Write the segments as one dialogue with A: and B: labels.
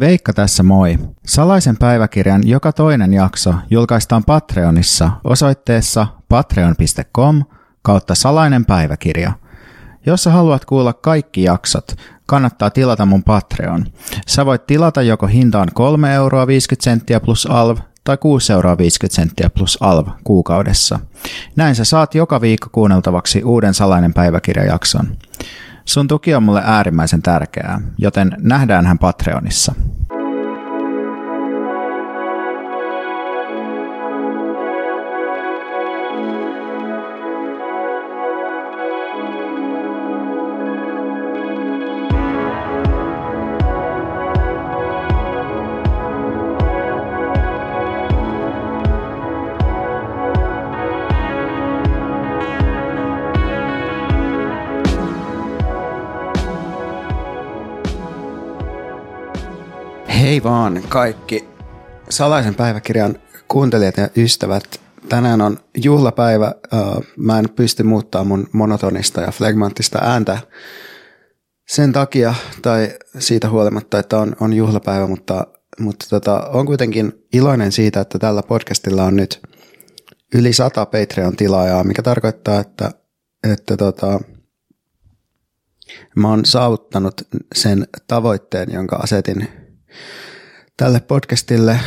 A: Veikka tässä moi. Salaisen päiväkirjan joka toinen jakso julkaistaan Patreonissa osoitteessa patreon.com kautta salainen päiväkirja. Jos sä haluat kuulla kaikki jaksot, kannattaa tilata mun Patreon. Sä voit tilata joko hintaan 3 euroa 50 senttiä plus alv tai 6 euroa 50 senttiä plus alv kuukaudessa. Näin sä saat joka viikko kuunneltavaksi uuden salainen päiväkirjajakson. Tuki on mulle äärimmäisen tärkeää, joten nähdään hän Patreonissa. Hei vaan kaikki salaisen päiväkirjan kuuntelijat ja ystävät. Tänään on juhlapäivä. Mä en pysty muuttamaan mun monotonista ja flegmanttista ääntä sen takia tai siitä huolimatta, että on, on juhlapäivä, mutta, mutta tota, on kuitenkin iloinen siitä, että tällä podcastilla on nyt yli sata Patreon-tilaajaa, mikä tarkoittaa, että, että tota, mä oon saavuttanut sen tavoitteen, jonka asetin tälle podcastille,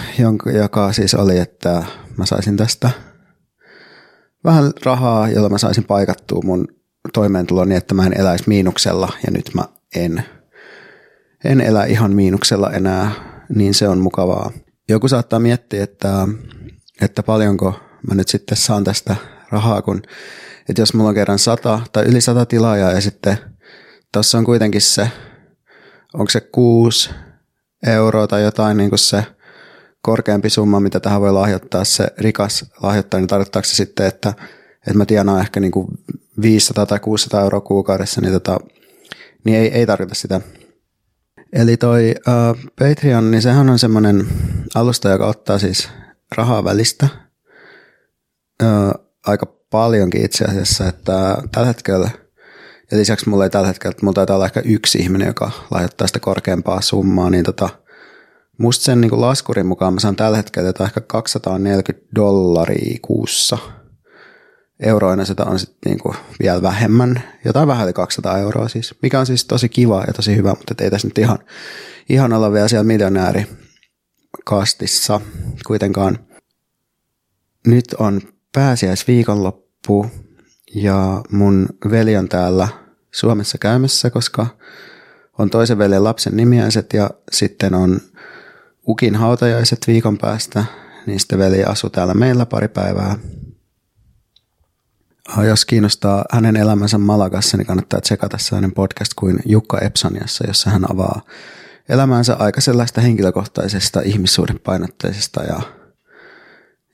A: joka siis oli, että mä saisin tästä vähän rahaa, jolla mä saisin paikattua mun toimeentuloni, niin, että mä en eläisi miinuksella ja nyt mä en, en elä ihan miinuksella enää, niin se on mukavaa. Joku saattaa miettiä, että, että paljonko mä nyt sitten saan tästä rahaa, kun että jos mulla on kerran sata tai yli sata tilaajaa ja sitten tuossa on kuitenkin se, onko se kuusi euroa tai jotain niin kuin se korkeampi summa, mitä tähän voi lahjoittaa se rikas lahjoittaa, niin tarkoittaako se sitten, että, että mä tienaan ehkä niin kuin 500 tai 600 euroa kuukaudessa, niin, tota, niin ei, ei tarkoita sitä. Eli toi uh, Patreon, niin sehän on semmoinen alusta, joka ottaa siis rahaa välistä uh, aika paljonkin itse asiassa, että tällä hetkellä – ja lisäksi mulla ei tällä hetkellä, mulla taitaa olla ehkä yksi ihminen, joka lahjoittaa sitä korkeampaa summaa, niin tota, musta sen niin laskurin mukaan mä saan tällä hetkellä että ehkä 240 dollaria kuussa. Euroina sitä on sitten niin vielä vähemmän, jotain vähän yli 200 euroa siis, mikä on siis tosi kiva ja tosi hyvä, mutta ei tässä nyt ihan, ihan olla vielä siellä miljonääri kastissa kuitenkaan. Nyt on pääsiäisviikonloppu, ja mun veli on täällä Suomessa käymässä, koska on toisen veljen lapsen nimiäiset ja sitten on Ukin hautajaiset viikon päästä, niin sitten veli asuu täällä meillä pari päivää. Ah, jos kiinnostaa hänen elämänsä Malagassa, niin kannattaa tsekata sellainen podcast kuin Jukka Epsaniassa, jossa hän avaa elämäänsä aika sellaista henkilökohtaisesta, ihmissuhdepainotteisesta ja,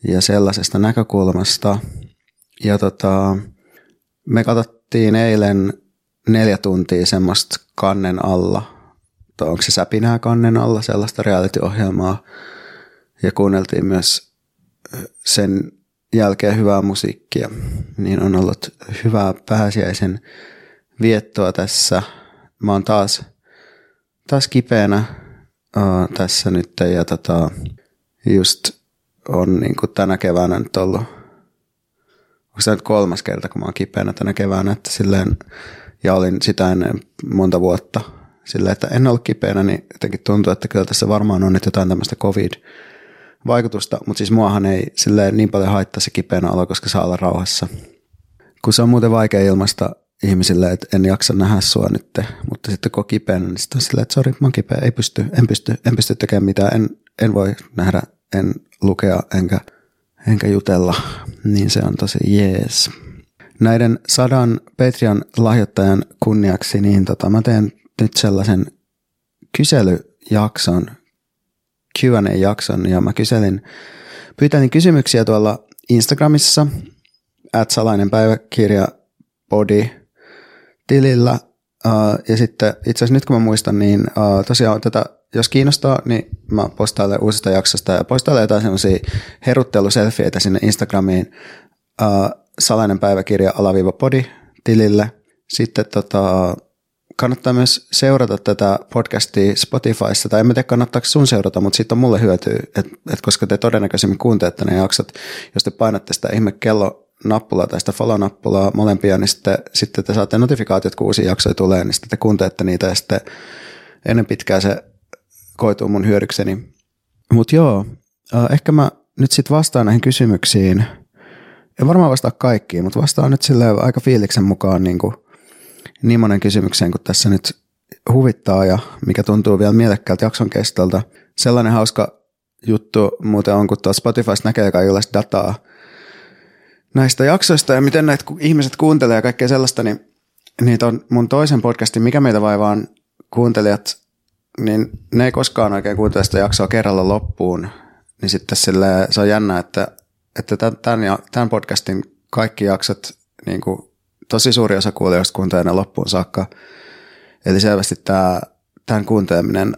A: ja sellaisesta näkökulmasta. Ja tota, me katsottiin eilen neljä tuntia semmoista kannen alla, tai onko se säpinää kannen alla, sellaista reality-ohjelmaa. Ja kuunneltiin myös sen jälkeen hyvää musiikkia, niin on ollut hyvää pääsiäisen viettoa tässä. Mä oon taas, taas kipeänä uh, tässä nyt ja tota, just on niin tänä keväänä nyt ollut onko se nyt kolmas kerta, kun mä oon kipeänä tänä keväänä, että silleen, ja olin sitä ennen monta vuotta silleen, että en ollut kipeänä, niin jotenkin tuntuu, että kyllä tässä varmaan on nyt jotain tämmöistä covid-vaikutusta, mutta siis muahan ei silleen niin paljon haittaa se kipeänä olo, koska saa olla rauhassa. Kun se on muuten vaikea ilmasta ihmisille, että en jaksa nähdä sua nyt, mutta sitten kun on kipeänä, niin sitten on silleen, että sori, mä oon kipeä, ei pysty, en pysty, en pysty tekemään mitään, en, en voi nähdä, en lukea, enkä enkä jutella, niin se on tosi jees. Näiden sadan Patreon lahjoittajan kunniaksi, niin tota, mä teen nyt sellaisen kyselyjakson, Q&A-jakson, ja mä kyselin, pyytänin kysymyksiä tuolla Instagramissa, at salainen päiväkirja body tilillä, uh, ja sitten itse asiassa nyt kun mä muistan, niin uh, tosiaan tätä jos kiinnostaa, niin mä postailen uusista jaksosta ja postailen jotain semmoisia herutteluselfieitä sinne Instagramiin uh, salainen päiväkirja alaviiva podi tilille. Sitten tota, kannattaa myös seurata tätä podcastia Spotifyssa, tai en tiedä kannattaako sun seurata, mutta siitä on mulle hyötyä, että et koska te todennäköisemmin kuuntelette ne jaksot, jos te painatte sitä ihme kello nappulaa tai sitä follow-nappulaa molempia, niin sitten, sitten te saatte notifikaatiot, kun uusia jaksoja tulee, niin sitten te kuuntelette niitä ja sitten ennen pitkää se koituu mun hyödykseni. Mutta joo, ehkä mä nyt sitten vastaan näihin kysymyksiin. En varmaan vastaa kaikkiin, mutta vastaan nyt sille aika fiiliksen mukaan niin, kuin, niin monen kysymykseen, kun tässä nyt huvittaa ja mikä tuntuu vielä mielekkäältä jakson kestolta. Sellainen hauska juttu muuten on, kun tuossa Spotifysta näkee kaikenlaista dataa näistä jaksoista ja miten näitä ihmiset kuuntelee ja kaikkea sellaista, niin, niin ton mun toisen podcastin Mikä meitä vaivaan kuuntelijat, niin ne ei koskaan oikein kuuntele sitä jaksoa kerralla loppuun, niin sitten sille, se on jännä, että, että tämän, tämän podcastin kaikki jaksot, niin kuin, tosi suuri osa kuulijoista kuuntelee ne loppuun saakka. Eli selvästi tämä, tämän kuunteleminen,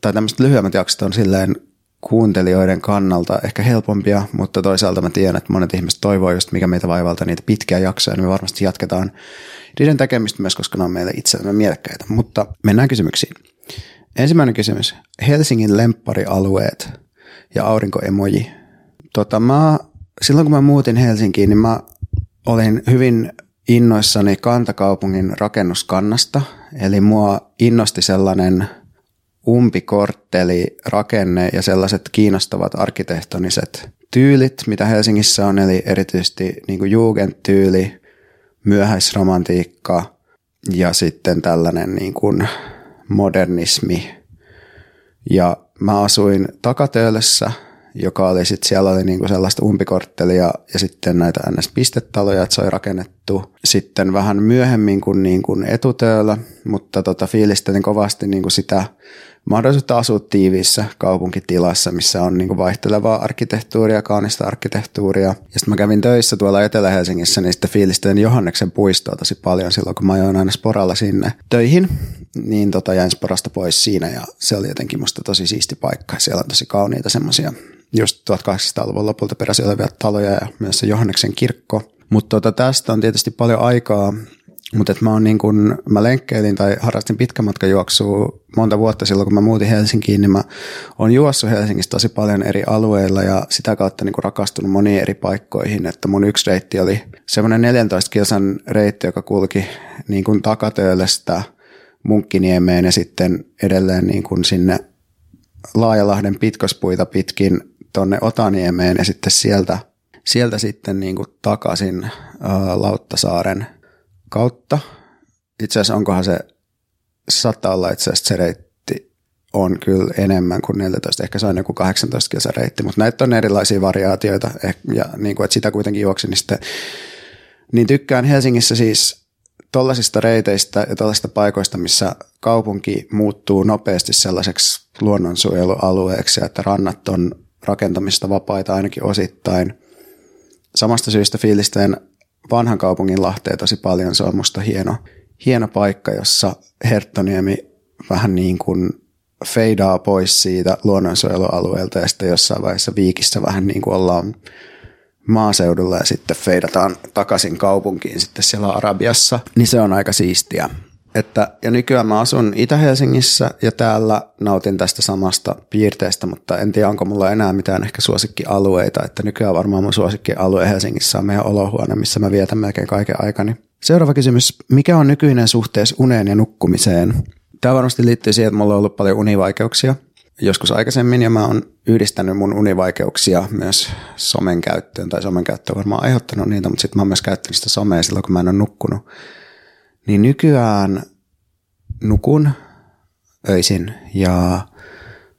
A: tai tämmöiset lyhyemmät jaksot on silleen kuuntelijoiden kannalta ehkä helpompia, mutta toisaalta mä tiedän, että monet ihmiset toivoo just mikä meitä vaivalta niitä pitkiä jaksoja, niin me varmasti jatketaan niiden tekemistä myös, koska ne on meille itsellemme mielekkäitä. Mutta mennään kysymyksiin. Ensimmäinen kysymys. Helsingin lempparialueet ja aurinkoemoji. Tota, mä, silloin kun mä muutin Helsinkiin, niin mä olin hyvin innoissani kantakaupungin rakennuskannasta. Eli mua innosti sellainen umpikortteli, rakenne ja sellaiset kiinnostavat arkkitehtoniset tyylit, mitä Helsingissä on, eli erityisesti niin kuin Jugend-tyyli, myöhäisromantiikka ja sitten tällainen niin kuin modernismi. Ja mä asuin Takatöölössä, joka oli sitten, siellä oli niinku sellaista umpikorttelia ja sitten näitä NS-pistetaloja, että se oli rakennettu sitten vähän myöhemmin kuin, niin kuin etutöölö, mutta tota, fiilistelin kovasti niin kuin sitä mahdollisuutta asua tiiviissä kaupunkitilassa, missä on niin vaihtelevaa arkkitehtuuria, kaunista arkkitehtuuria. Ja sitten mä kävin töissä tuolla Etelä-Helsingissä, niin sitten fiilistelin Johanneksen puistoa tosi paljon silloin, kun mä ajoin aina sporalla sinne töihin. Niin tota, jäin sporasta pois siinä ja se oli jotenkin musta tosi siisti paikka. Siellä on tosi kauniita semmoisia just 1800-luvun lopulta peräsi olevia taloja ja myös se Johanneksen kirkko. Mutta tota, tästä on tietysti paljon aikaa mutta mä, niin kun, mä lenkkeilin tai harrastin pitkän matkan juoksua monta vuotta silloin, kun mä muutin Helsinkiin, niin mä oon juossut Helsingissä tosi paljon eri alueilla ja sitä kautta niin rakastunut moniin eri paikkoihin. Että mun yksi reitti oli semmoinen 14 kilsan reitti, joka kulki niin kuin Takatöölöstä Munkkiniemeen ja sitten edelleen niin kuin sinne Laajalahden pitkospuita pitkin tonne Otaniemeen ja sitten sieltä, sieltä sitten niin takaisin ää, Lauttasaaren kautta. Itse asiassa onkohan se, saattaa olla itse asiassa se reitti on kyllä enemmän kuin 14, ehkä se on joku 18 kilsa reitti, mutta näitä on erilaisia variaatioita eh, ja niin kuin, että sitä kuitenkin juoksin, niin sitten niin tykkään Helsingissä siis tuollaisista reiteistä ja tällaisista paikoista, missä kaupunki muuttuu nopeasti sellaiseksi luonnonsuojelualueeksi että rannat on rakentamista vapaita ainakin osittain. Samasta syystä fiilistelen vanhan kaupungin Lahteen tosi paljon. Se on musta hieno, hieno paikka, jossa Herttoniemi vähän niin kuin feidaa pois siitä luonnonsuojelualueelta ja sitten jossain vaiheessa viikissä vähän niin kuin ollaan maaseudulla ja sitten feidataan takaisin kaupunkiin sitten siellä Arabiassa, niin se on aika siistiä. Että, ja nykyään mä asun Itä-Helsingissä ja täällä nautin tästä samasta piirteestä, mutta en tiedä onko mulla enää mitään ehkä suosikkialueita, että nykyään varmaan mun suosikkialue Helsingissä on meidän olohuone, missä mä vietän melkein kaiken aikani. Seuraava kysymys, mikä on nykyinen suhteessa uneen ja nukkumiseen? Tämä varmasti liittyy siihen, että mulla on ollut paljon univaikeuksia joskus aikaisemmin ja mä oon yhdistänyt mun univaikeuksia myös somen käyttöön, tai somen käyttö on varmaan aiheuttanut niitä, mutta sitten mä oon myös käyttänyt sitä somea silloin, kun mä en ole nukkunut niin nykyään nukun öisin. Ja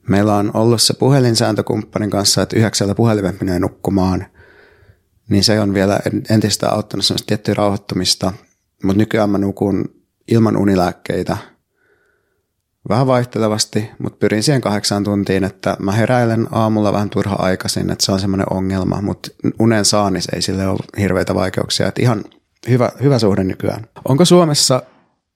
A: meillä on ollut se puhelinsääntökumppanin kanssa, että yhdeksällä puhelimet menee nukkumaan, niin se on vielä entistä auttanut semmoista tiettyä rauhoittumista, mutta nykyään mä nukun ilman unilääkkeitä. Vähän vaihtelevasti, mutta pyrin siihen kahdeksaan tuntiin, että mä heräilen aamulla vähän turha aikaisin, että se on semmoinen ongelma, mutta unen saanis ei sille ole hirveitä vaikeuksia, että ihan hyvä, hyvä suhde nykyään. Onko Suomessa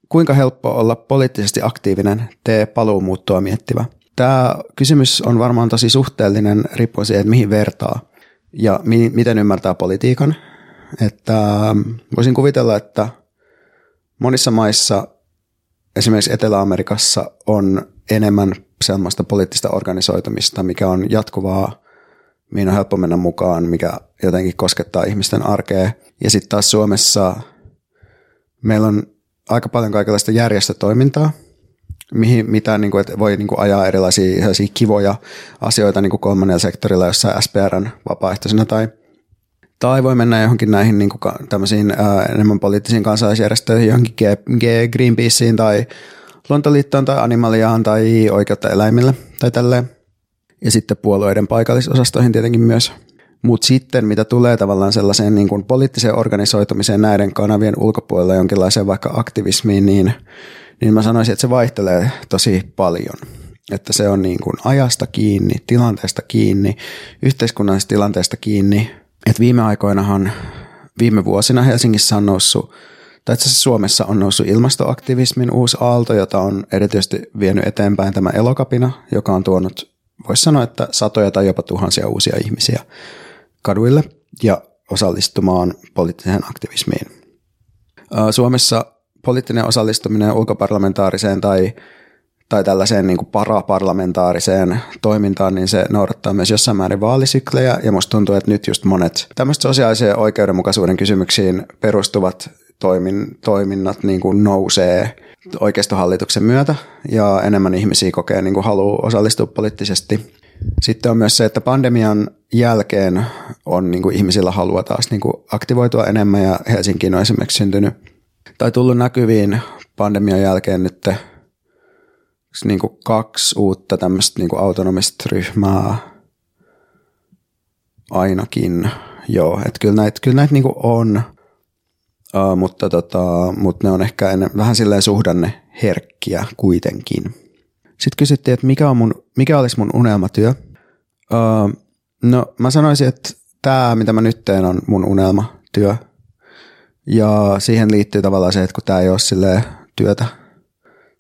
A: kuinka helppo olla poliittisesti aktiivinen, tee paluumuuttoa miettivä? Tämä kysymys on varmaan tosi suhteellinen riippuen siihen, että mihin vertaa ja mi- miten ymmärtää politiikan. Että ähm, voisin kuvitella, että monissa maissa esimerkiksi Etelä-Amerikassa on enemmän sellaista poliittista organisoitumista, mikä on jatkuvaa, mihin on helppo mennä mukaan, mikä jotenkin koskettaa ihmisten arkea. Ja sitten taas Suomessa meillä on aika paljon kaikenlaista järjestötoimintaa, mihin, mitä niin kuin, että voi niin kuin ajaa erilaisia kivoja asioita niin kuin kolmannella sektorilla jossain SPRn vapaaehtoisena tai tai voi mennä johonkin näihin niin kuin, tämmöisiin ää, enemmän poliittisiin kansalaisjärjestöihin, johonkin G- G- Greenpeaceen tai Luontoliittoon tai Animaliaan tai Oikeutta eläimille tai tälleen. Ja sitten puolueiden paikallisosastoihin tietenkin myös. Mutta sitten mitä tulee tavallaan sellaiseen niin kuin poliittiseen organisoitumiseen näiden kanavien ulkopuolella jonkinlaiseen vaikka aktivismiin, niin, niin mä sanoisin, että se vaihtelee tosi paljon. Että se on niin kuin ajasta kiinni, tilanteesta kiinni, yhteiskunnallisesta tilanteesta kiinni. Et viime aikoinahan, viime vuosina Helsingissä on noussut tai itse asiassa Suomessa on noussut ilmastoaktivismin uusi aalto, jota on erityisesti vienyt eteenpäin tämä elokapina, joka on tuonut, voisi sanoa, että satoja tai jopa tuhansia uusia ihmisiä kaduille ja osallistumaan poliittiseen aktivismiin. Suomessa poliittinen osallistuminen ulkoparlamentaariseen tai, tai tällaiseen niin kuin paraparlamentaariseen toimintaan, niin se noudattaa myös jossain määrin vaalisyklejä, ja musta tuntuu, että nyt just monet tämmöiset sosiaalisen oikeudenmukaisuuden kysymyksiin perustuvat toimin, toiminnat niin kuin nousee oikeistohallituksen myötä, ja enemmän ihmisiä kokee niin kuin haluaa osallistua poliittisesti sitten on myös se, että pandemian jälkeen on niin kuin ihmisillä halua taas niin kuin aktivoitua enemmän ja Helsinkiin on esimerkiksi syntynyt tai tullut näkyviin pandemian jälkeen nyt niin kuin kaksi uutta tämmöistä niin kuin autonomista ryhmää ainakin. Joo, että kyllä näitä, kyllä näitä niin kuin on, uh, mutta, tota, mutta ne on ehkä ennen, vähän silleen suhdanne herkkiä kuitenkin. Sitten kysyttiin, että mikä, on mun, mikä olisi mun unelmatyö. Uh, no mä sanoisin, että tämä, mitä mä nyt teen, on mun unelmatyö. Ja siihen liittyy tavallaan se, että kun tämä ei ole työtä,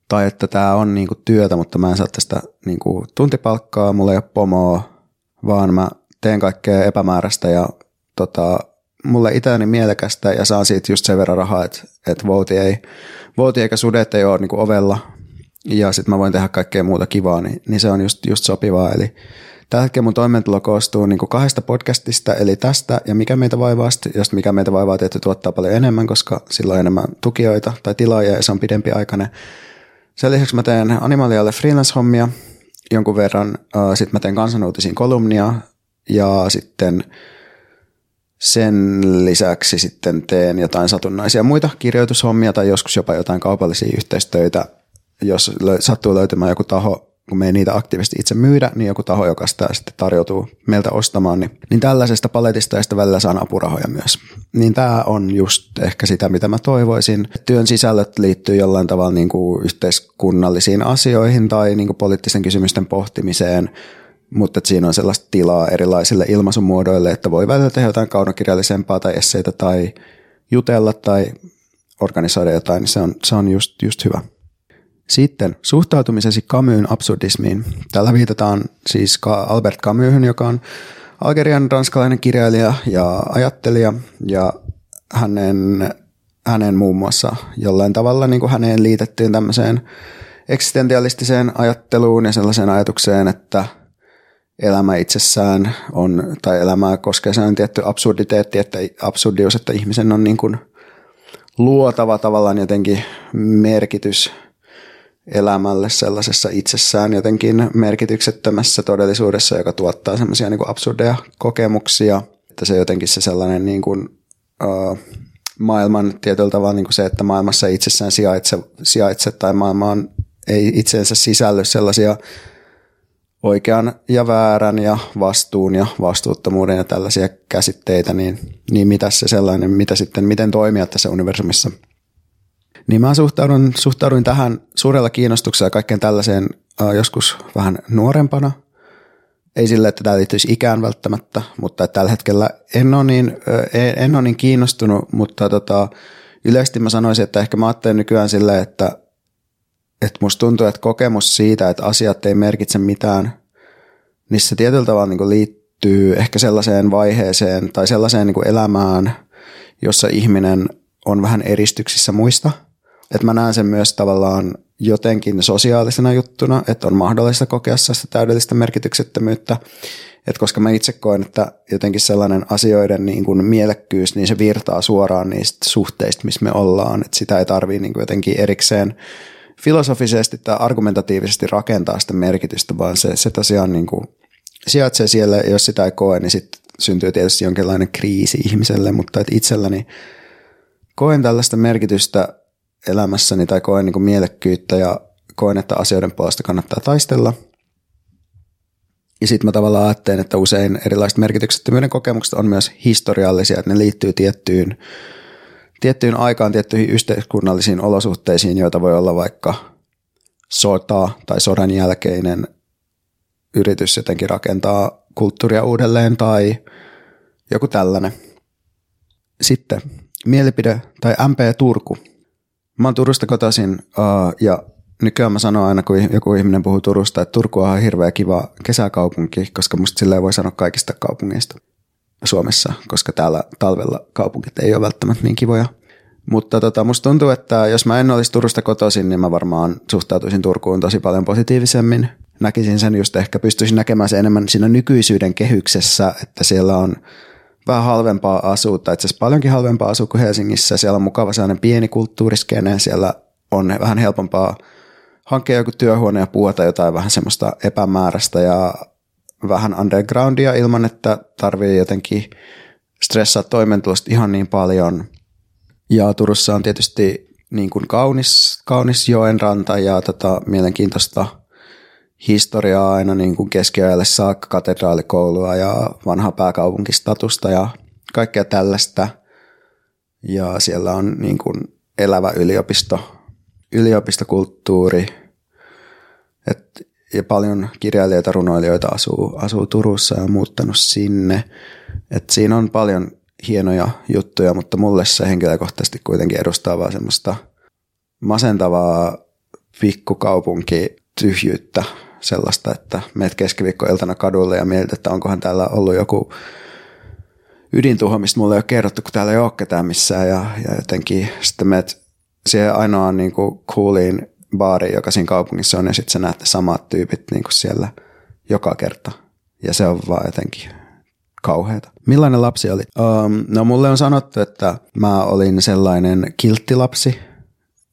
A: tai että tämä on niinku työtä, mutta mä en saa tästä niinku tuntipalkkaa, mulla ei ole pomoa, vaan mä teen kaikkea epämääräistä ja tota, mulle itseäni mielekästä ja saan siitä just sen verran rahaa, että, että vouti, ei, vouti eikä sudet ei ole niinku ovella, ja sitten mä voin tehdä kaikkea muuta kivaa, niin, niin se on just, just sopivaa. Eli tällä hetkellä mun toimeentulo koostuu niin kuin kahdesta podcastista, eli tästä ja Mikä meitä vaivaa, josta Mikä meitä vaivaa tietty tuottaa paljon enemmän, koska sillä on enemmän tukijoita tai tilaajia ja se on pidempi aikainen. Sen lisäksi mä teen Animalialle freelance-hommia jonkun verran, sitten mä teen kansanuutisiin kolumnia ja sitten sen lisäksi sitten teen jotain satunnaisia muita kirjoitushommia tai joskus jopa jotain kaupallisia yhteistöitä – jos sattuu löytymään joku taho, kun me ei niitä aktiivisesti itse myydä, niin joku taho, joka sitä sitten tarjoutuu meiltä ostamaan, niin, niin tällaisesta paletista ja sitten välillä saan apurahoja myös. Niin tämä on just ehkä sitä, mitä mä toivoisin. Työn sisällöt liittyy jollain tavalla niin kuin yhteiskunnallisiin asioihin tai niin kuin poliittisten kysymysten pohtimiseen, mutta siinä on sellaista tilaa erilaisille ilmaisumuodoille, että voi välillä tehdä jotain kaunokirjallisempaa tai esseitä tai jutella tai organisoida jotain, niin se on, se on just, just hyvä. Sitten suhtautumisesi Camusin absurdismiin. Tällä viitataan siis Albert Camusin, joka on Algerian ranskalainen kirjailija ja ajattelija, ja hänen, hänen muun muassa jollain tavalla niin kuin häneen liitettiin tämmöiseen eksistentialistiseen ajatteluun ja sellaiseen ajatukseen, että elämä itsessään on, tai elämää koskee sellainen tietty absurditeetti, että absurdius, että ihmisen on niin kuin luotava tavallaan jotenkin merkitys – elämälle sellaisessa itsessään jotenkin merkityksettömässä todellisuudessa, joka tuottaa semmoisia niin absurdeja kokemuksia. Että se jotenkin se sellainen niin kuin, uh, maailman tietyllä tavalla niin kuin se, että maailmassa itsessään sijaitse, sijaitse tai maailmaan ei itseensä sisälly sellaisia oikean ja väärän ja vastuun ja vastuuttomuuden ja tällaisia käsitteitä, niin, niin mitä se sellainen, mitä sitten, miten toimia tässä universumissa – niin mä suhtaudun, suhtauduin tähän suurella kiinnostuksella kaikkeen tällaiseen uh, joskus vähän nuorempana. Ei sille, että tämä liittyisi ikään välttämättä, mutta tällä hetkellä en ole niin, en, en ole niin kiinnostunut, mutta tota, yleisesti mä sanoisin, että ehkä mä ajattelen nykyään silleen, että, että musta tuntuu, että kokemus siitä, että asiat ei merkitse mitään, niin se tietyllä tavalla niin liittyy ehkä sellaiseen vaiheeseen tai sellaiseen niin elämään, jossa ihminen on vähän eristyksissä muista – että mä näen sen myös tavallaan jotenkin sosiaalisena juttuna, että on mahdollista kokea sitä täydellistä merkityksettömyyttä. Et koska mä itse koen, että jotenkin sellainen asioiden niin kuin mielekkyys, niin se virtaa suoraan niistä suhteista, missä me ollaan. Että sitä ei tarvitse niin jotenkin erikseen filosofisesti tai argumentatiivisesti rakentaa sitä merkitystä, vaan se, se tosiaan niin kuin sijaitsee siellä, jos sitä ei koe, niin sitten syntyy tietysti jonkinlainen kriisi ihmiselle, mutta että itselläni koen tällaista merkitystä elämässäni tai koen niin kuin mielekkyyttä ja koen, että asioiden puolesta kannattaa taistella. Ja sitten mä tavallaan ajattelen, että usein erilaiset merkityksettömyyden kokemukset on myös historiallisia, että ne liittyy tiettyyn, tiettyyn aikaan, tiettyihin yhteiskunnallisiin olosuhteisiin, joita voi olla vaikka sota tai sodan jälkeinen yritys jotenkin rakentaa kulttuuria uudelleen tai joku tällainen. Sitten mielipide tai MP Turku. Mä oon Turusta kotoisin ja nykyään mä sanon aina, kun joku ihminen puhuu Turusta, että Turku on hirveä kiva kesäkaupunki, koska musta silleen voi sanoa kaikista kaupungeista Suomessa, koska täällä talvella kaupungit ei ole välttämättä niin kivoja. Mutta tota, musta tuntuu, että jos mä en olisi Turusta kotoisin, niin mä varmaan suhtautuisin Turkuun tosi paljon positiivisemmin. Näkisin sen just ehkä, pystyisin näkemään sen enemmän siinä nykyisyyden kehyksessä, että siellä on vähän halvempaa asua, tai itse asiassa paljonkin halvempaa asua kuin Helsingissä. Siellä on mukava sellainen pieni kulttuuriskene, siellä on vähän helpompaa hankkia joku työhuone ja puuta jotain vähän semmoista epämääräistä ja vähän undergroundia ilman, että tarvii jotenkin stressaa toimeentulosta ihan niin paljon. Ja Turussa on tietysti niin kuin kaunis, kaunis joen ranta ja tota, mielenkiintoista historiaa aina niin kuin keskiajalle saakka, katedraalikoulua ja vanha pääkaupunkistatusta ja kaikkea tällaista. Ja siellä on niin kuin elävä yliopisto, yliopistokulttuuri – et, ja paljon kirjailijoita, runoilijoita asuu, asuu Turussa ja on muuttanut sinne. Et siinä on paljon hienoja juttuja, mutta mulle se henkilökohtaisesti kuitenkin edustaa vaan semmoista masentavaa pikkukaupunki tyhjyyttä, sellaista, että meet keskiviikkoiltana kadulle ja mietit, että onkohan täällä ollut joku ydintuho, mistä mulle ei ole kerrottu, kun täällä ei ole ketään missään ja, ja jotenkin sitten meet siihen ainoaan niin kuin cooliin baari, joka siinä kaupungissa on, ja sitten sä näet samat tyypit niin kuin siellä joka kerta. Ja se on vaan jotenkin kauheata. Millainen lapsi oli? Um, no mulle on sanottu, että mä olin sellainen kilttilapsi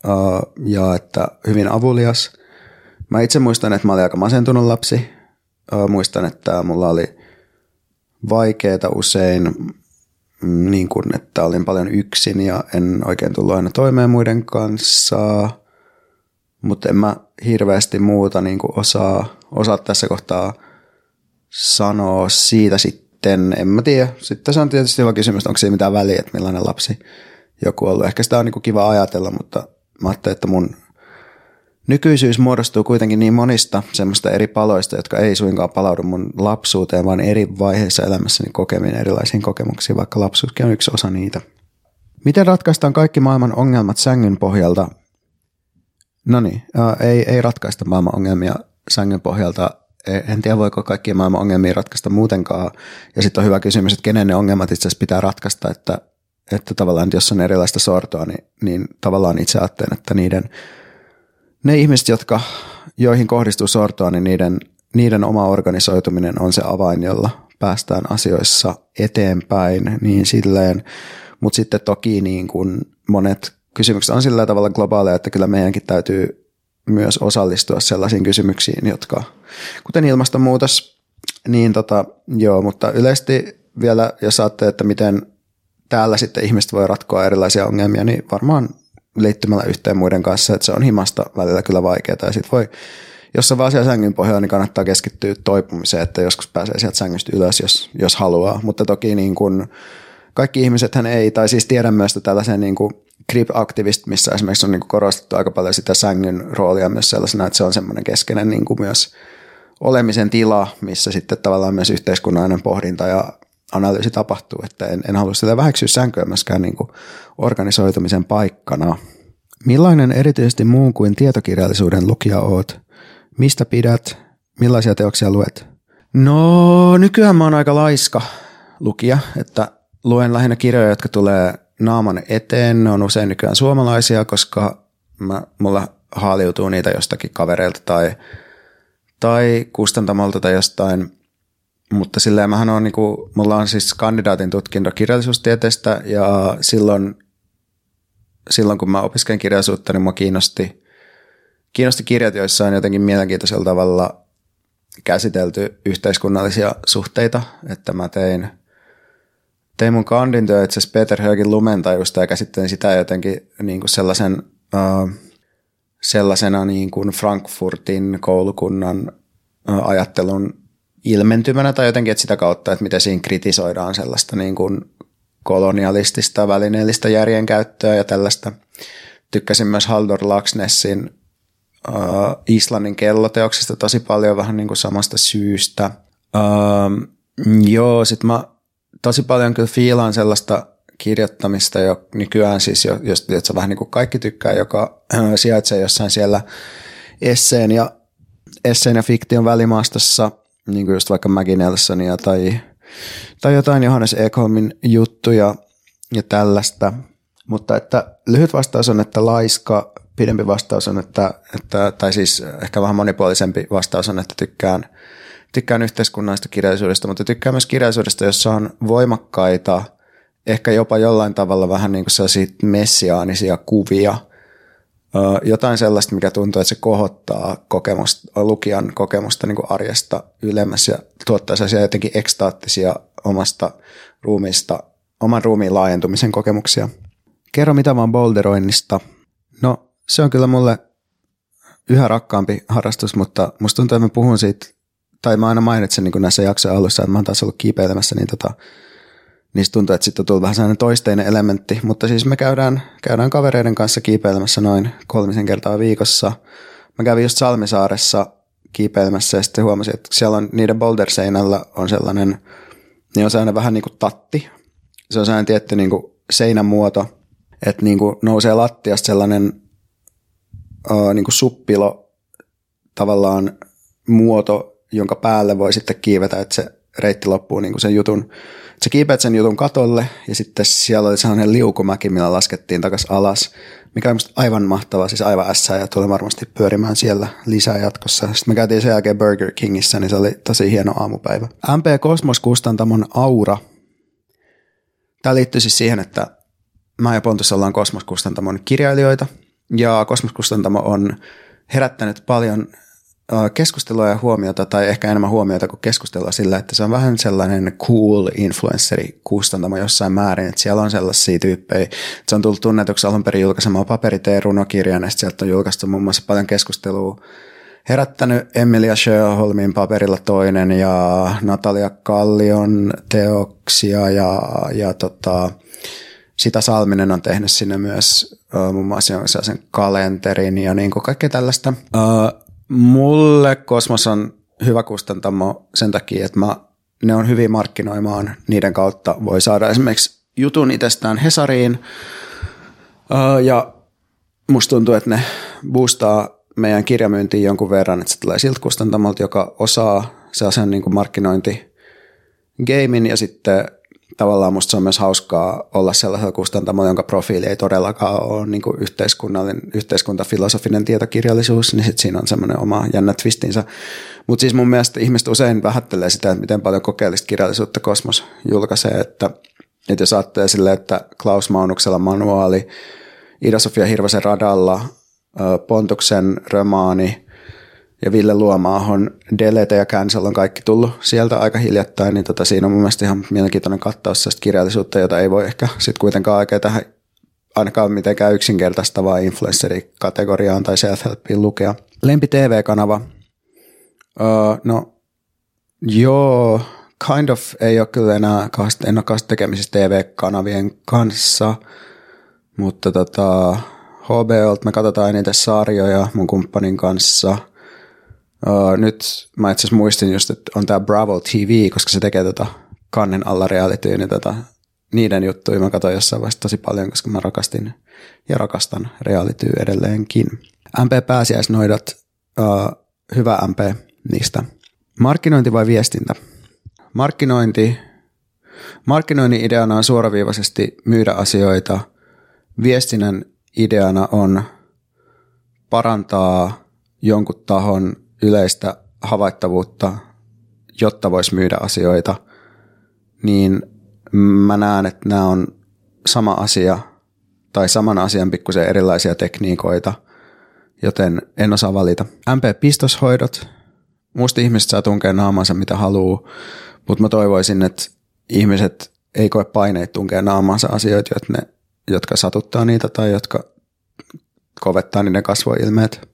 A: uh, ja että hyvin avulias. Mä itse muistan, että mä olin aika masentunut lapsi. Muistan, että mulla oli vaikeita usein, mm, niin kuin, että olin paljon yksin ja en oikein tullut aina toimeen muiden kanssa mutta en mä hirveästi muuta niin kuin osaa, osaa tässä kohtaa sanoa siitä sitten. En mä tiedä. Sitten se on tietysti hyvä kysymys, onko siinä mitään väliä, että millainen lapsi joku on ollut. Ehkä sitä on niin kuin kiva ajatella, mutta mä ajattelin, että mun nykyisyys muodostuu kuitenkin niin monista semmoista eri paloista, jotka ei suinkaan palaudu mun lapsuuteen, vaan eri vaiheissa elämässäni kokemiin erilaisiin kokemuksiin, vaikka lapsuuskin on yksi osa niitä. Miten ratkaistaan kaikki maailman ongelmat sängyn pohjalta No niin, ei, ei ratkaista maailman ongelmia sängyn pohjalta. E, en tiedä, voiko kaikkia maailman ongelmia ratkaista muutenkaan. Ja sitten on hyvä kysymys, että kenen ne ongelmat itse asiassa pitää ratkaista, että, että tavallaan jos on erilaista sortoa, niin, niin tavallaan itse ajattelen, että niiden, ne ihmiset, jotka, joihin kohdistuu sortoa, niin niiden, niiden oma organisoituminen on se avain, jolla päästään asioissa eteenpäin, niin silleen, mutta sitten toki niin kuin monet kysymykset on sillä tavalla globaaleja, että kyllä meidänkin täytyy myös osallistua sellaisiin kysymyksiin, jotka, kuten ilmastonmuutos, niin tota, joo, mutta yleisesti vielä, jos ajattelee, että miten täällä sitten ihmiset voi ratkoa erilaisia ongelmia, niin varmaan liittymällä yhteen muiden kanssa, että se on himasta välillä kyllä vaikeaa ja sitten voi jos on vaan siellä sängyn pohjalla, niin kannattaa keskittyä toipumiseen, että joskus pääsee sieltä sängystä ylös, jos, jos haluaa. Mutta toki niin kuin, kaikki ihmisethän ei, tai siis tiedän myös tällaisen niin kuin Grip missä esimerkiksi on niin kuin korostettu aika paljon sitä sängyn roolia myös sellaisena, että se on semmoinen keskeinen niin kuin myös olemisen tila, missä sitten tavallaan myös yhteiskunnallinen pohdinta ja analyysi tapahtuu, että en, en halua sitä väheksyä sänkyä myöskään niin kuin organisoitumisen paikkana. Millainen erityisesti muun kuin tietokirjallisuuden lukija oot? Mistä pidät? Millaisia teoksia luet? No nykyään mä oon aika laiska lukija, että luen lähinnä kirjoja, jotka tulee naaman eteen. Ne on usein nykyään suomalaisia, koska mä, mulla haaliutuu niitä jostakin kavereilta tai, tai kustantamolta tai jostain. Mutta silleen mähän on, niinku, mulla on siis kandidaatin tutkinto kirjallisuustieteestä ja silloin, silloin kun mä opiskelin kirjallisuutta, niin mua kiinnosti, kiinnosti kirjat, joissa on jotenkin mielenkiintoisella tavalla käsitelty yhteiskunnallisia suhteita, että mä tein, tein mun kandintyö itse asiassa Peter Högin lumentajusta ja käsittelin sitä jotenkin niin kuin sellaisen, uh, sellaisena niin kuin Frankfurtin koulukunnan ajattelun ilmentymänä tai jotenkin että sitä kautta, että miten siinä kritisoidaan sellaista niin kuin kolonialistista välineellistä järjenkäyttöä ja tällaista. Tykkäsin myös Haldor Laxnessin uh, Islannin kelloteoksesta tosi paljon vähän niin kuin samasta syystä. Uh, joo, sit mä tosi paljon kyllä fiilaan sellaista kirjoittamista jo nykyään siis, jo, jos että vähän niin kuin kaikki tykkää, joka uh, sijaitsee jossain siellä esseen ja, esseen ja fiktion välimaastossa, niin kuin just vaikka Maggie Nelsonia tai, tai jotain Johannes Ekholmin juttuja ja tällaista. Mutta että lyhyt vastaus on, että laiska pidempi vastaus on, että, että, tai siis ehkä vähän monipuolisempi vastaus on, että tykkään, tykkään yhteiskunnallisesta kirjallisuudesta, mutta tykkään myös kirjallisuudesta, jossa on voimakkaita, ehkä jopa jollain tavalla vähän niin kuin sellaisia messiaanisia kuvia, jotain sellaista, mikä tuntuu, että se kohottaa kokemusta, lukijan kokemusta niin kuin arjesta ylemmäs ja tuottaa sellaisia jotenkin ekstaattisia omasta ruumiista, oman ruumiin laajentumisen kokemuksia. Kerro mitä vaan boulderoinnista. No se on kyllä mulle yhä rakkaampi harrastus, mutta musta tuntuu, että mä puhun siitä, tai mä aina mainitsen niin näissä jaksojen alussa, että mä oon taas ollut kiipeilemässä, niin tota, niistä tuntuu, että sitten on tullut vähän sellainen toisteinen elementti, mutta siis me käydään, käydään kavereiden kanssa kiipeilemässä noin kolmisen kertaa viikossa. Mä kävin just Salmisaaressa kiipeilemässä ja sitten huomasin, että siellä on niiden boulder-seinällä on sellainen, niin on sellainen vähän niin kuin tatti. Se on sellainen tietty niin kuin seinän muoto, että niin kuin nousee lattiasta sellainen uh, niin kuin suppilo tavallaan muoto, jonka päälle voi sitten kiivetä, että se reitti loppuu niin kuin sen jutun. Se kiipeät sen jutun katolle ja sitten siellä oli sellainen liukumäki, millä laskettiin takas alas, mikä on aivan mahtavaa, siis aivan ässää ja tulee varmasti pyörimään siellä lisää jatkossa. Sitten me käytiin sen jälkeen Burger Kingissä, niin se oli tosi hieno aamupäivä. MP Cosmos Kustantamon Aura. Tämä liittyy siis siihen, että mä ja Pontus ollaan Kosmos Kustantamon kirjailijoita – ja Kosmoskustantamo on herättänyt paljon keskustelua ja huomiota, tai ehkä enemmän huomiota kuin keskustelua sillä, että se on vähän sellainen cool influenceri kustantamo jossain määrin, että siellä on sellaisia tyyppejä, että se on tullut tunnetuksi alun perin julkaisemaan paperiteen runokirjan, ja sieltä on julkaistu muun muassa paljon keskustelua herättänyt Emilia Sjöholmin paperilla toinen ja Natalia Kallion teoksia ja, ja tota, sitä Salminen on tehnyt sinne myös muun muassa sen kalenterin ja niin kuin kaikkea tällaista. Uh, mulle Kosmos on hyvä kustantamo sen takia, että mä, ne on hyvin markkinoimaan. Niiden kautta voi saada esimerkiksi jutun itsestään Hesariin. Uh, ja musta tuntuu, että ne boostaa meidän kirjamyyntiin jonkun verran, että se tulee siltä kustantamolta, joka osaa sellaisen niin markkinointi gamein ja sitten tavallaan musta se on myös hauskaa olla sellaisella kustantamolla, jonka profiili ei todellakaan ole niin yhteiskunnallinen, yhteiskuntafilosofinen tietokirjallisuus, niin sit siinä on semmoinen oma jännä twistinsä. Mutta siis mun mielestä ihmiset usein vähättelee sitä, että miten paljon kokeellista kirjallisuutta Kosmos julkaisee, että, että jos ajattelee silleen, että Klaus Maunuksella manuaali, Ida-Sofia Hirvosen radalla, Pontuksen romaani – ja Ville Luomaahon Delete ja Cancel on kaikki tullut sieltä aika hiljattain, niin tota, siinä on mun mielestä ihan mielenkiintoinen kattaus sellaista kirjallisuutta, jota ei voi ehkä sitten kuitenkaan oikein tähän ainakaan mitenkään yksinkertaistavaa influencerikategoriaan tai self-helpiin lukea. Lempi TV-kanava. Uh, no, joo, kind of ei ole kyllä enää en ole tekemisissä TV-kanavien kanssa, mutta tota, HBOlta me katsotaan niitä sarjoja mun kumppanin kanssa – Uh, nyt mä itse asiassa muistin just, että on tämä Bravo TV, koska se tekee tota kannen alla realityyn, niin tota, niiden juttuja mä katsoin jossain vaiheessa tosi paljon, koska mä rakastin ja rakastan reality edelleenkin. MP Pääsiäisnoidat, uh, hyvä MP niistä. Markkinointi vai viestintä? Markkinointi. Markkinoinnin ideana on suoraviivaisesti myydä asioita. Viestinnän ideana on parantaa jonkun tahon yleistä havaittavuutta, jotta voisi myydä asioita, niin mä näen, että nämä on sama asia tai saman asian pikkusen erilaisia tekniikoita, joten en osaa valita. MP-pistoshoidot. Musta ihmiset saa tunkea naamansa mitä haluaa, mutta mä toivoisin, että ihmiset ei koe paineet tunkea naamansa asioita, jotka, ne, jotka satuttaa niitä tai jotka kovettaa niiden kasvoilmeet.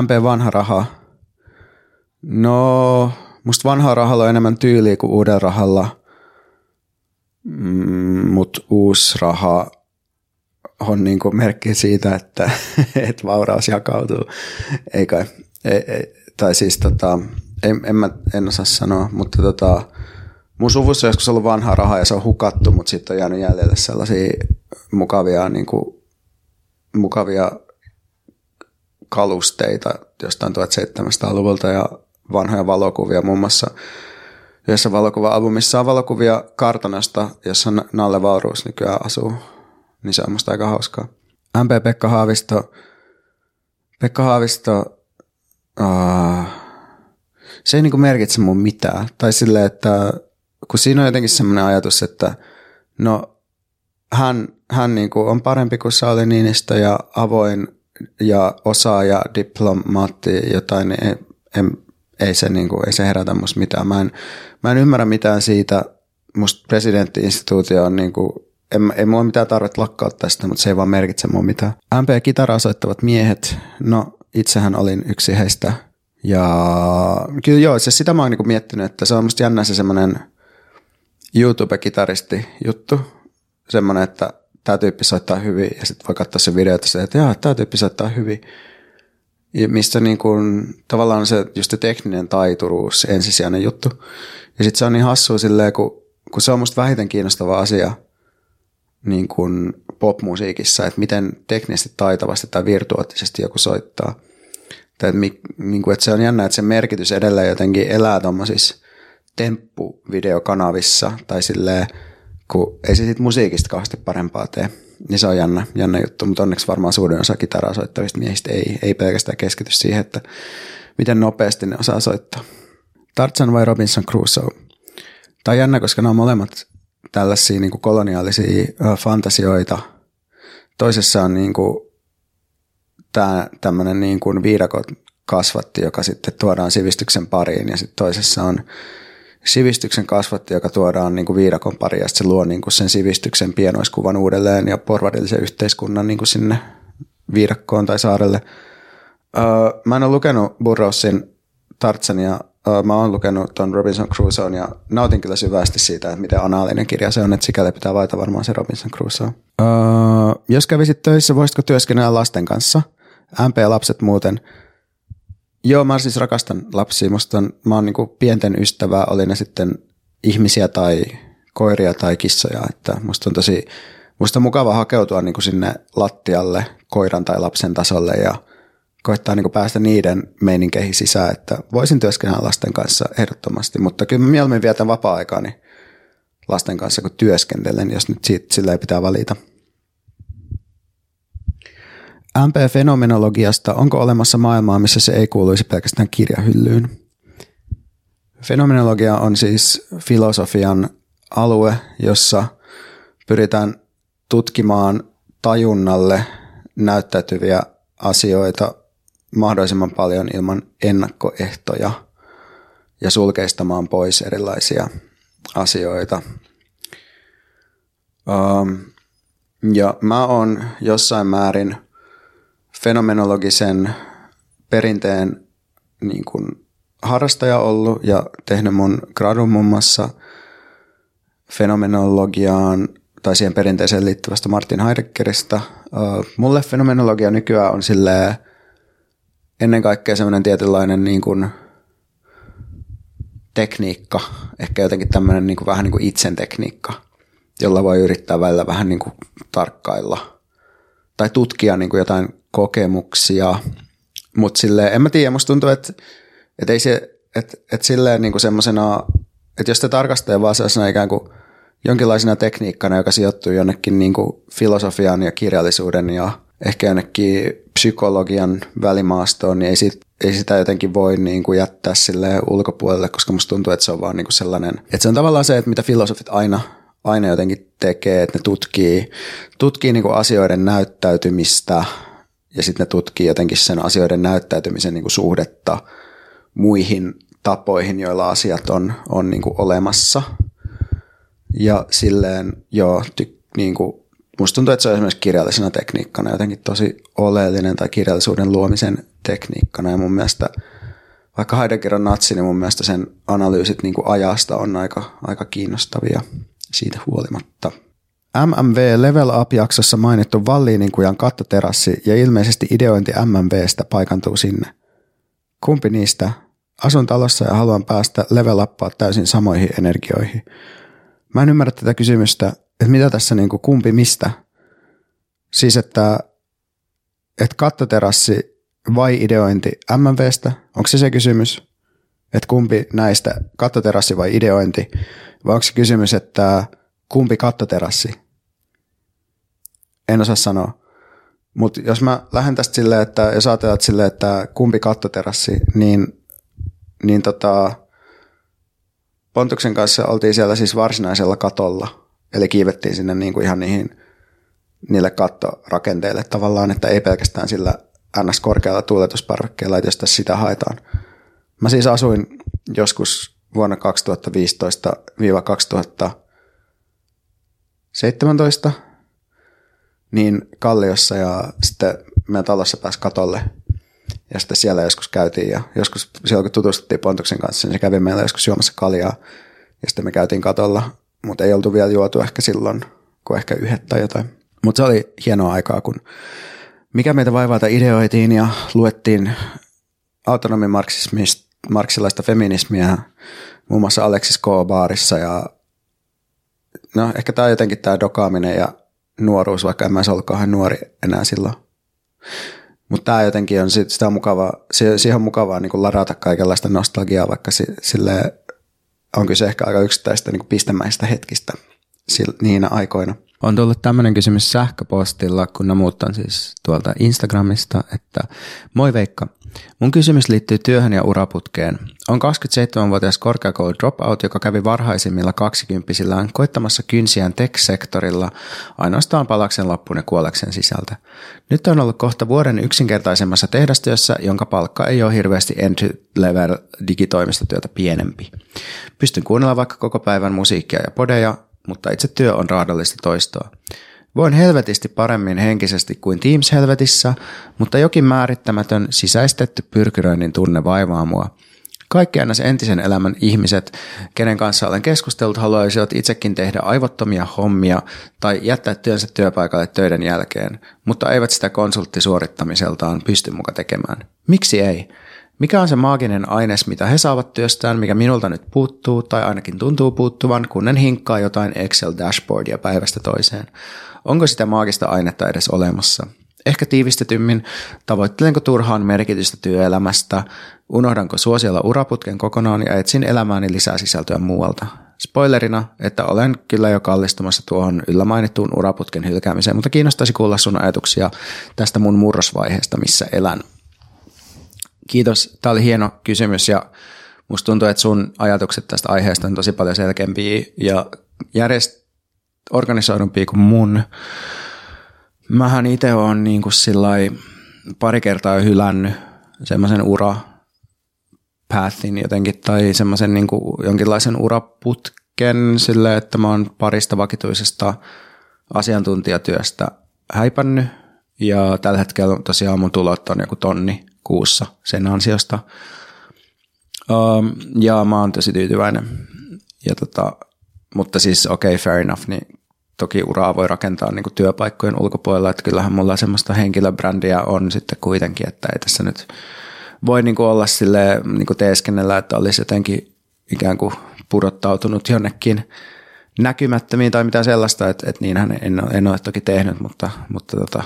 A: MP vanha raha. No, musta vanha rahalla on enemmän tyyliä kuin uuden rahalla, mm, mutta uusi raha on niin kuin merkki siitä, että, että vauraus jakautuu. Ei kai. Ei, ei, tai siis tota, en, en, mä, en osaa sanoa, mutta tota, mun suvussa on joskus ollut vanha raha ja se on hukattu, mutta sitten on jäänyt jäljelle sellaisia mukavia, niin kuin, mukavia kalusteita jostain 1700-luvulta ja vanhoja valokuvia muun muassa yhdessä valokuva-albumissa on valokuvia kartanosta, jossa Nalle Vauruus nykyään asuu. Niin se on musta aika hauskaa. MP Pekka Haavisto. Pekka Haavisto, uh, se ei niinku merkitse mun mitään. Tai silleen, että kun siinä on jotenkin semmoinen ajatus, että no hän, hän niinku on parempi kuin Sauli Niinistö ja avoin ja osaaja, diplomaatti, jotain, niin ei, ei, ei, se, niinku, ei se herätä musta mitään. Mä en, mä en ymmärrä mitään siitä, musta presidenttiinstituutio on niinku, en, ei mulla mitään tarvetta lakkauttaa sitä, mutta se ei vaan merkitse mua mitään. MP-kitara soittavat miehet, no itsehän olin yksi heistä. Ja kyllä joo, se sitä mä oon niinku miettinyt, että se on musta jännä se semmoinen YouTube-kitaristi juttu. Semmoinen, että tämä tyyppi soittaa hyvin ja sitten voi katsoa se video, että, jaa, tämä tyyppi soittaa hyvin. Ja mistä niin kuin, tavallaan se just se tekninen taituruus, ensisijainen juttu. Ja sitten se on niin hassua silleen, kun, kun se on musta vähiten kiinnostava asia niin kuin popmusiikissa, että miten teknisesti taitavasti tai virtuoottisesti joku soittaa. Tai että, niin kuin, että se on jännä, että se merkitys edelleen jotenkin elää tuommoisissa temppuvideokanavissa tai silleen, kun ei se siitä musiikista kauheasti parempaa tee. Niin se on jännä, jännä juttu, mutta onneksi varmaan suurin osa kitaraa soittavista miehistä ei, ei pelkästään keskity siihen, että miten nopeasti ne osaa soittaa. Tarzan vai Robinson Crusoe? Tämä on jännä, koska nämä on molemmat tällaisia niin kuin koloniaalisia fantasioita. Toisessa on niin kuin tämä tämmöinen niin kuin viidakot kasvatti, joka sitten tuodaan sivistyksen pariin ja sitten toisessa on sivistyksen kasvatti, joka tuodaan niin kuin viidakon pariin ja se luo niin kuin sen sivistyksen pienoiskuvan uudelleen ja porvarillisen yhteiskunnan niin kuin sinne viidakkoon tai saarelle. Öö, mä en ole lukenut Burroughsin Tartsania, öö, mä oon lukenut ton Robinson Crusoe ja nautin kyllä syvästi siitä, että miten anaalinen kirja se on, että sikäli pitää vaita varmaan se Robinson Crusoe. Öö, jos kävisit töissä, voisitko työskennellä lasten kanssa? MP-lapset muuten – Joo, mä siis rakastan lapsia. Musta on, mä oon niinku pienten ystävää, oli ne sitten ihmisiä tai koiria tai kissoja. Että musta on tosi musta on mukava hakeutua niinku sinne lattialle koiran tai lapsen tasolle ja koittaa niinku päästä niiden meininkeihin sisään, että voisin työskennellä lasten kanssa ehdottomasti, mutta kyllä mä mieluummin vietän vapaa-aikaani lasten kanssa, kun työskentelen, jos nyt siitä sillä ei pitää valita. MP-fenomenologiasta, onko olemassa maailmaa, missä se ei kuuluisi pelkästään kirjahyllyyn? Fenomenologia on siis filosofian alue, jossa pyritään tutkimaan tajunnalle näyttäytyviä asioita mahdollisimman paljon ilman ennakkoehtoja ja sulkeistamaan pois erilaisia asioita. Ja mä oon jossain määrin – fenomenologisen perinteen niin kuin harrastaja ollut ja tehnyt mun gradun muun muassa fenomenologiaan tai siihen perinteeseen liittyvästä Martin Heideggeristä. Mulle fenomenologia nykyään on sille ennen kaikkea semmoinen tietynlainen niin kuin tekniikka, ehkä jotenkin tämmöinen niin kuin, vähän niin kuin itsen tekniikka, jolla voi yrittää välillä vähän niin kuin tarkkailla tai tutkia niin kuin jotain kokemuksia, mutta silleen, en mä tiedä, musta tuntuu, että, että ei se, että, että silleen niin kuin semmosena, että jos te tarkastelee vaan sellaisena ikään kuin jonkinlaisena tekniikkana, joka sijoittuu jonnekin niin kuin filosofian ja kirjallisuuden ja ehkä jonnekin psykologian välimaastoon, niin ei, sit, ei sitä jotenkin voi niin kuin jättää sille ulkopuolelle, koska musta tuntuu, että se on vaan niin kuin sellainen, että se on tavallaan se, että mitä filosofit aina, aina jotenkin tekee, että ne tutkii, tutkii niin kuin asioiden näyttäytymistä ja sitten ne tutkii jotenkin sen asioiden näyttäytymisen niin kuin suhdetta muihin tapoihin, joilla asiat on, on niin kuin olemassa. Ja silleen, joo, ty, niin kuin, musta tuntuu, että se on esimerkiksi kirjallisena tekniikkana jotenkin tosi oleellinen tai kirjallisuuden luomisen tekniikkana. Ja mun mielestä, vaikka Heidegger on natsi, niin mun mielestä sen analyysit niin kuin ajasta on aika, aika kiinnostavia siitä huolimatta. MMV Level Up-jaksossa mainittu Valliininkujan kattoterassi ja ilmeisesti ideointi MMVstä paikantuu sinne. Kumpi niistä? Asun talossa ja haluan päästä level uppaa täysin samoihin energioihin. Mä en ymmärrä tätä kysymystä, että mitä tässä niin kuin kumpi mistä. Siis, että, että kattoterassi vai ideointi MMVstä, onko se se kysymys? Että kumpi näistä, kattoterassi vai ideointi? Vai onko se kysymys, että kumpi kattoterassi? En osaa sanoa. Mutta jos mä lähden tästä silleen, että jos ajatellaan silleen, että kumpi kattoterassi, niin, niin tota, Pontuksen kanssa oltiin siellä siis varsinaisella katolla, eli kiivettiin sinne niin kuin ihan niihin, niille kattorakenteille tavallaan, että ei pelkästään sillä ns. korkealla tuuletusparvekkeella, että jos tässä sitä haetaan. Mä siis asuin joskus vuonna 2015-2017 niin Kalliossa ja sitten meidän talossa pääsi katolle. Ja sitten siellä joskus käytiin ja joskus silloin kun tutustuttiin Pontuksen kanssa, niin se kävi meillä joskus juomassa kaljaa. Ja sitten me käytiin katolla, mutta ei oltu vielä juotu ehkä silloin, kun ehkä yhdet tai jotain. Mutta se oli hienoa aikaa, kun mikä meitä vaivaalta ideoitiin ja luettiin autonomimarksismista marksilaista feminismiä muun muassa Alexis K. Baarissa ja no ehkä tämä jotenkin tämä dokaaminen ja nuoruus, vaikka en mä ollut kauhean nuori enää silloin. Mutta tämä jotenkin on, sitä on mukavaa, siihen on mukavaa niin kuin ladata kaikenlaista nostalgiaa, vaikka sille on kyse ehkä aika yksittäistä niin pistemäistä hetkistä niinä aikoina. On tullut tämmöinen kysymys sähköpostilla, kun ne muut on siis tuolta Instagramista, että moi Veikka, Mun kysymys liittyy työhön ja uraputkeen. On 27-vuotias korkeakoulu dropout, joka kävi varhaisimmilla kaksikymppisillään koittamassa kynsiään tech-sektorilla ainoastaan palaksen loppuun ja kuolleksen sisältä. Nyt on ollut kohta vuoden yksinkertaisemmassa tehdastyössä, jonka palkka ei ole hirveästi entry-level digitoimistotyötä pienempi. Pystyn kuunnella vaikka koko päivän musiikkia ja podeja, mutta itse työ on raadollista toistoa. Voin helvetisti paremmin henkisesti kuin Teams-helvetissä, mutta jokin määrittämätön sisäistetty pyrkyröinnin tunne vaivaa mua. Kaikki aina entisen elämän ihmiset, kenen kanssa olen keskustellut, haluaisivat itsekin tehdä aivottomia hommia tai jättää työnsä työpaikalle töiden jälkeen, mutta eivät sitä konsulttisuorittamiseltaan pysty muka tekemään. Miksi ei? Mikä on se maaginen aines, mitä he saavat työstään, mikä minulta nyt puuttuu tai ainakin tuntuu puuttuvan, kun en hinkkaa jotain Excel-dashboardia päivästä toiseen? Onko sitä maagista ainetta edes olemassa? Ehkä tiivistetymmin, tavoittelenko turhaan merkitystä työelämästä, unohdanko suosiolla uraputken kokonaan ja etsin elämääni lisää sisältöä muualta. Spoilerina, että olen kyllä jo kallistumassa tuohon yllä mainittuun uraputken hylkäämiseen, mutta kiinnostaisi kuulla sun ajatuksia tästä mun murrosvaiheesta, missä elän. Kiitos, tämä oli hieno kysymys ja musta tuntuu, että sun ajatukset tästä aiheesta on tosi paljon selkeämpiä ja järjest organisoidumpia kuin mun. Mähän itse olen niin kuin pari kertaa hylännyt semmoisen ura pathin jotenkin tai semmoisen niin jonkinlaisen uraputken sille, että mä oon parista vakituisesta asiantuntijatyöstä häipännyt. Ja tällä hetkellä tosiaan mun tulot on joku tonni kuussa sen ansiosta. Um, ja mä oon tosi tyytyväinen. Ja tota, mutta siis okei, okay, fair enough, niin toki uraa voi rakentaa niin kuin työpaikkojen ulkopuolella, että kyllähän mulla semmoista henkilöbrändiä on sitten kuitenkin, että ei tässä nyt voi niin kuin olla sille niin teeskennellä, että olisi jotenkin ikään kuin pudottautunut jonnekin näkymättömiin tai mitään sellaista, että, että niinhän en, en ole toki tehnyt, mutta, mutta tota,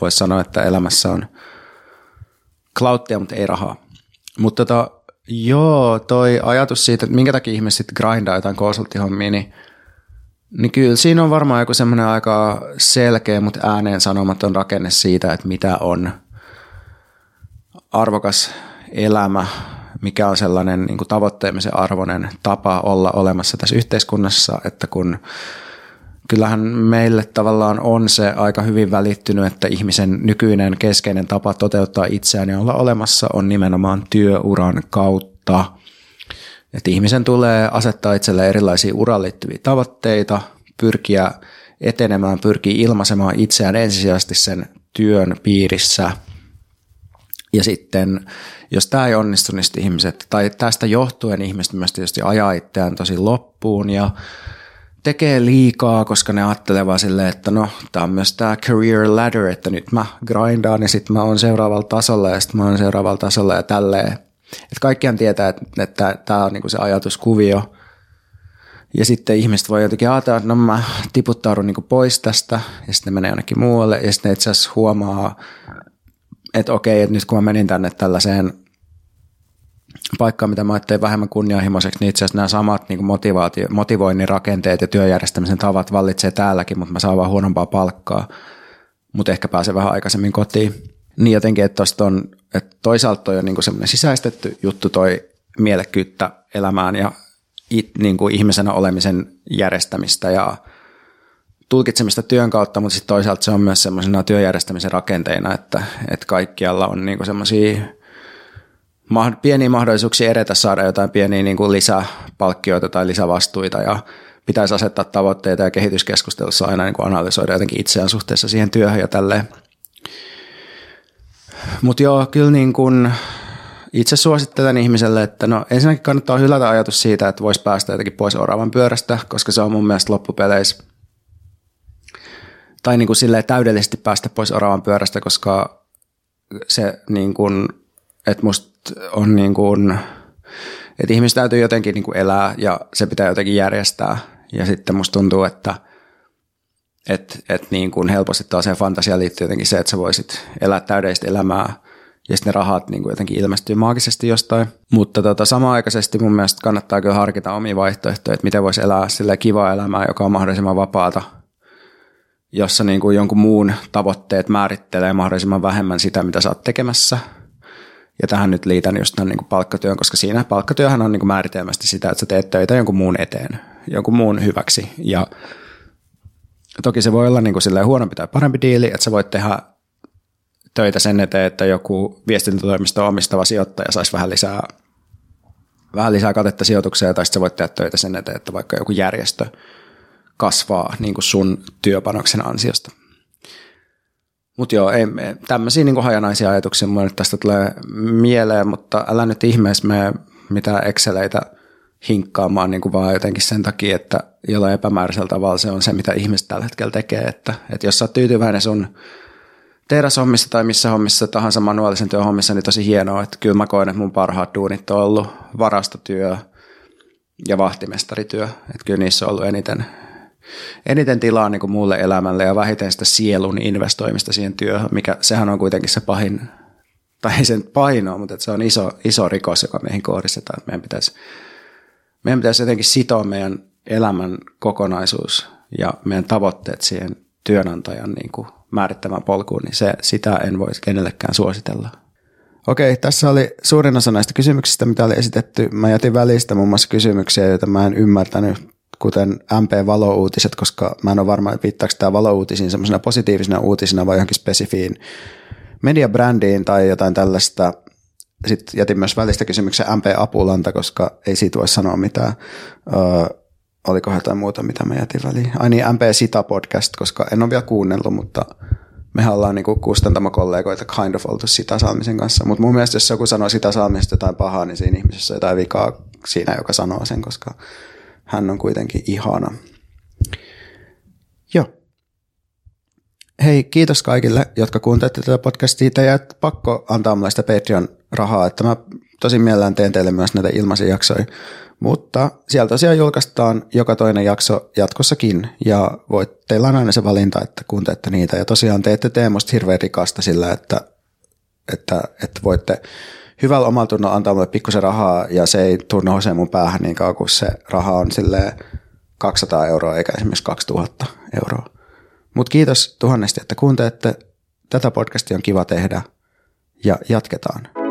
A: voisi sanoa, että elämässä on cloudtia, mutta ei rahaa. Mutta tota, joo, toi ajatus siitä, että minkä takia ihmiset grindaa jotain konsulttihommia, niin Niin kyllä siinä on varmaan joku semmoinen aika selkeä, mutta ääneen sanomaton rakenne siitä, että mitä on arvokas elämä, mikä on sellainen niin kuin tavoitteemisen arvoinen tapa olla olemassa tässä yhteiskunnassa, että kun kyllähän meille tavallaan on se aika hyvin välittynyt, että ihmisen nykyinen keskeinen tapa toteuttaa itseään ja olla olemassa on nimenomaan työuran kautta. Että ihmisen tulee asettaa itselle erilaisia uraan liittyviä tavoitteita, pyrkiä etenemään, pyrkii ilmaisemaan itseään ensisijaisesti sen työn piirissä. Ja sitten, jos tämä ei onnistu, niin ihmiset, tai tästä johtuen ihmiset myös tietysti ajaa itseään tosi loppuun ja tekee liikaa, koska ne ajattelee vaan silleen, että no, tämä on myös tämä career ladder, että nyt mä grindaan ja sitten mä oon seuraavalla tasolla ja sitten mä oon seuraavalla tasolla ja tälleen. Että kaikkihan tietää, että, että tämä on niinku se ajatuskuvio. Ja sitten ihmiset voi jotenkin ajatella, että no mä tiputtaudun niinku pois tästä ja sitten ne menee jonnekin muualle ja sitten itse asiassa huomaa, että okei, että nyt kun mä menin tänne tällaiseen paikkaa, mitä mä ajattelin vähemmän kunnianhimoiseksi, niin itse asiassa nämä samat niin motivaatio, motivoinnin rakenteet ja työjärjestämisen tavat vallitsee täälläkin, mutta mä saan vaan huonompaa palkkaa, mutta ehkä pääsen vähän aikaisemmin kotiin. Niin jotenkin, että, on, että toisaalta toi on niin semmoinen sisäistetty juttu toi mielekkyyttä elämään ja it, niin kuin ihmisenä olemisen järjestämistä ja tulkitsemista työn kautta, mutta sitten toisaalta se on myös semmoisena työjärjestämisen rakenteina, että, että kaikkialla on niin semmoisia pieniä mahdollisuuksia edetä, saada jotain pieniä niin kuin lisäpalkkioita tai lisävastuita ja pitäisi asettaa tavoitteita ja kehityskeskustelussa aina niin kuin analysoida jotenkin itseään suhteessa siihen työhön ja tälleen. Mutta joo, kyllä niin kuin itse suosittelen ihmiselle, että no ensinnäkin kannattaa hylätä ajatus siitä, että voisi päästä jotenkin pois oravan pyörästä, koska se on mun mielestä loppupeleissä tai niin kuin silleen täydellisesti päästä pois oravan pyörästä, koska se niin kuin, että musta on niin kuin, että ihmiset täytyy jotenkin niin kuin elää ja se pitää jotenkin järjestää. Ja sitten musta tuntuu, että et, et niin kuin helposti taas fantasiaan liittyy jotenkin se, että sä voisit elää täydellistä elämää ja sitten ne rahat niin kuin jotenkin ilmestyy maagisesti jostain. Mutta tota, samaaikaisesti mun mielestä kannattaa kyllä harkita omia vaihtoehtoja, että miten voisi elää sille kivaa elämää, joka on mahdollisimman vapaata, jossa niin kuin jonkun muun tavoitteet määrittelee mahdollisimman vähemmän sitä, mitä sä oot tekemässä – ja tähän nyt liitän just tämän niin palkkatyön, koska siinä palkkatyöhän on niin määritelmästi sitä, että sä teet töitä jonkun muun eteen, jonkun muun hyväksi. Ja toki se voi olla niin kuin huonompi tai parempi diili, että sä voit tehdä töitä sen eteen, että joku viestintätoimisto omistava sijoittaja saisi vähän lisää, vähän lisää katetta sijoitukseen, tai sitten sä voit tehdä töitä sen eteen, että vaikka joku järjestö kasvaa niin kuin sun työpanoksen ansiosta. Mutta joo, ei, tämmöisiä niin hajanaisia ajatuksia mulle tästä tulee mieleen, mutta älä nyt ihmeessä me mitään Exceleitä hinkkaamaan niin kuin vaan jotenkin sen takia, että jollain epämääräisellä tavalla se on se, mitä ihmiset tällä hetkellä tekee. Että, että jos sä oot tyytyväinen sun teräshommissa tai missä hommissa tahansa manuaalisen työn hommissa, niin tosi hienoa, että kyllä mä koen, että mun parhaat duunit on ollut varastotyö ja vahtimestarityö. Että kyllä niissä on ollut eniten, eniten tilaa niin kuin muulle elämälle ja vähiten sitä sielun investoimista siihen työhön, mikä sehän on kuitenkin se pahin, tai ei sen painoa, mutta että se on iso, iso rikos, joka meihin kohdistetaan. Että meidän pitäisi, meidän pitäisi jotenkin sitoa meidän elämän kokonaisuus ja meidän tavoitteet siihen työnantajan niin kuin määrittämään polkuun, niin se, sitä en voisi kenellekään suositella. Okei, tässä oli suurin osa näistä kysymyksistä, mitä oli esitetty. Mä jätin välistä muun muassa kysymyksiä, joita mä en ymmärtänyt kuten MP-valouutiset, koska mä en ole varma, viittaako tämä valouutisiin semmoisena positiivisena uutisena vai johonkin spesifiin mediabrändiin tai jotain tällaista. Sitten jätin myös välistä kysymyksen MP-apulanta, koska ei siitä voi sanoa mitään. Öö, oliko jotain muuta, mitä mä jätin väliin? Ai niin, MP Sita podcast, koska en ole vielä kuunnellut, mutta mehän ollaan niinku kustantamakollegoita kind of oltu sitä saamisen kanssa. Mutta mun mielestä jos joku sanoo sitä saamisesta jotain pahaa, niin siinä ihmisessä on jotain vikaa siinä, joka sanoo sen, koska hän on kuitenkin ihana. Joo. Hei, kiitos kaikille, jotka kuuntelette tätä podcastia. Teidän pakko antaa mulle sitä Patreon-rahaa, että mä tosi mielellään teen teille myös näitä ilmaisia jaksoja. Mutta sieltä tosiaan julkaistaan joka toinen jakso jatkossakin ja voit, teillä on aina se valinta, että kuuntelette niitä. Ja tosiaan te ette tee musta hirveän rikasta sillä, että, että, että voitte hyvällä omalla tunnolla antaa mulle pikkusen rahaa ja se ei tunnu usein mun päähän niin kauan, kun se raha on sille 200 euroa eikä esimerkiksi 2000 euroa. Mutta kiitos tuhannesti, että kuuntelette. Tätä podcastia on kiva tehdä ja jatketaan.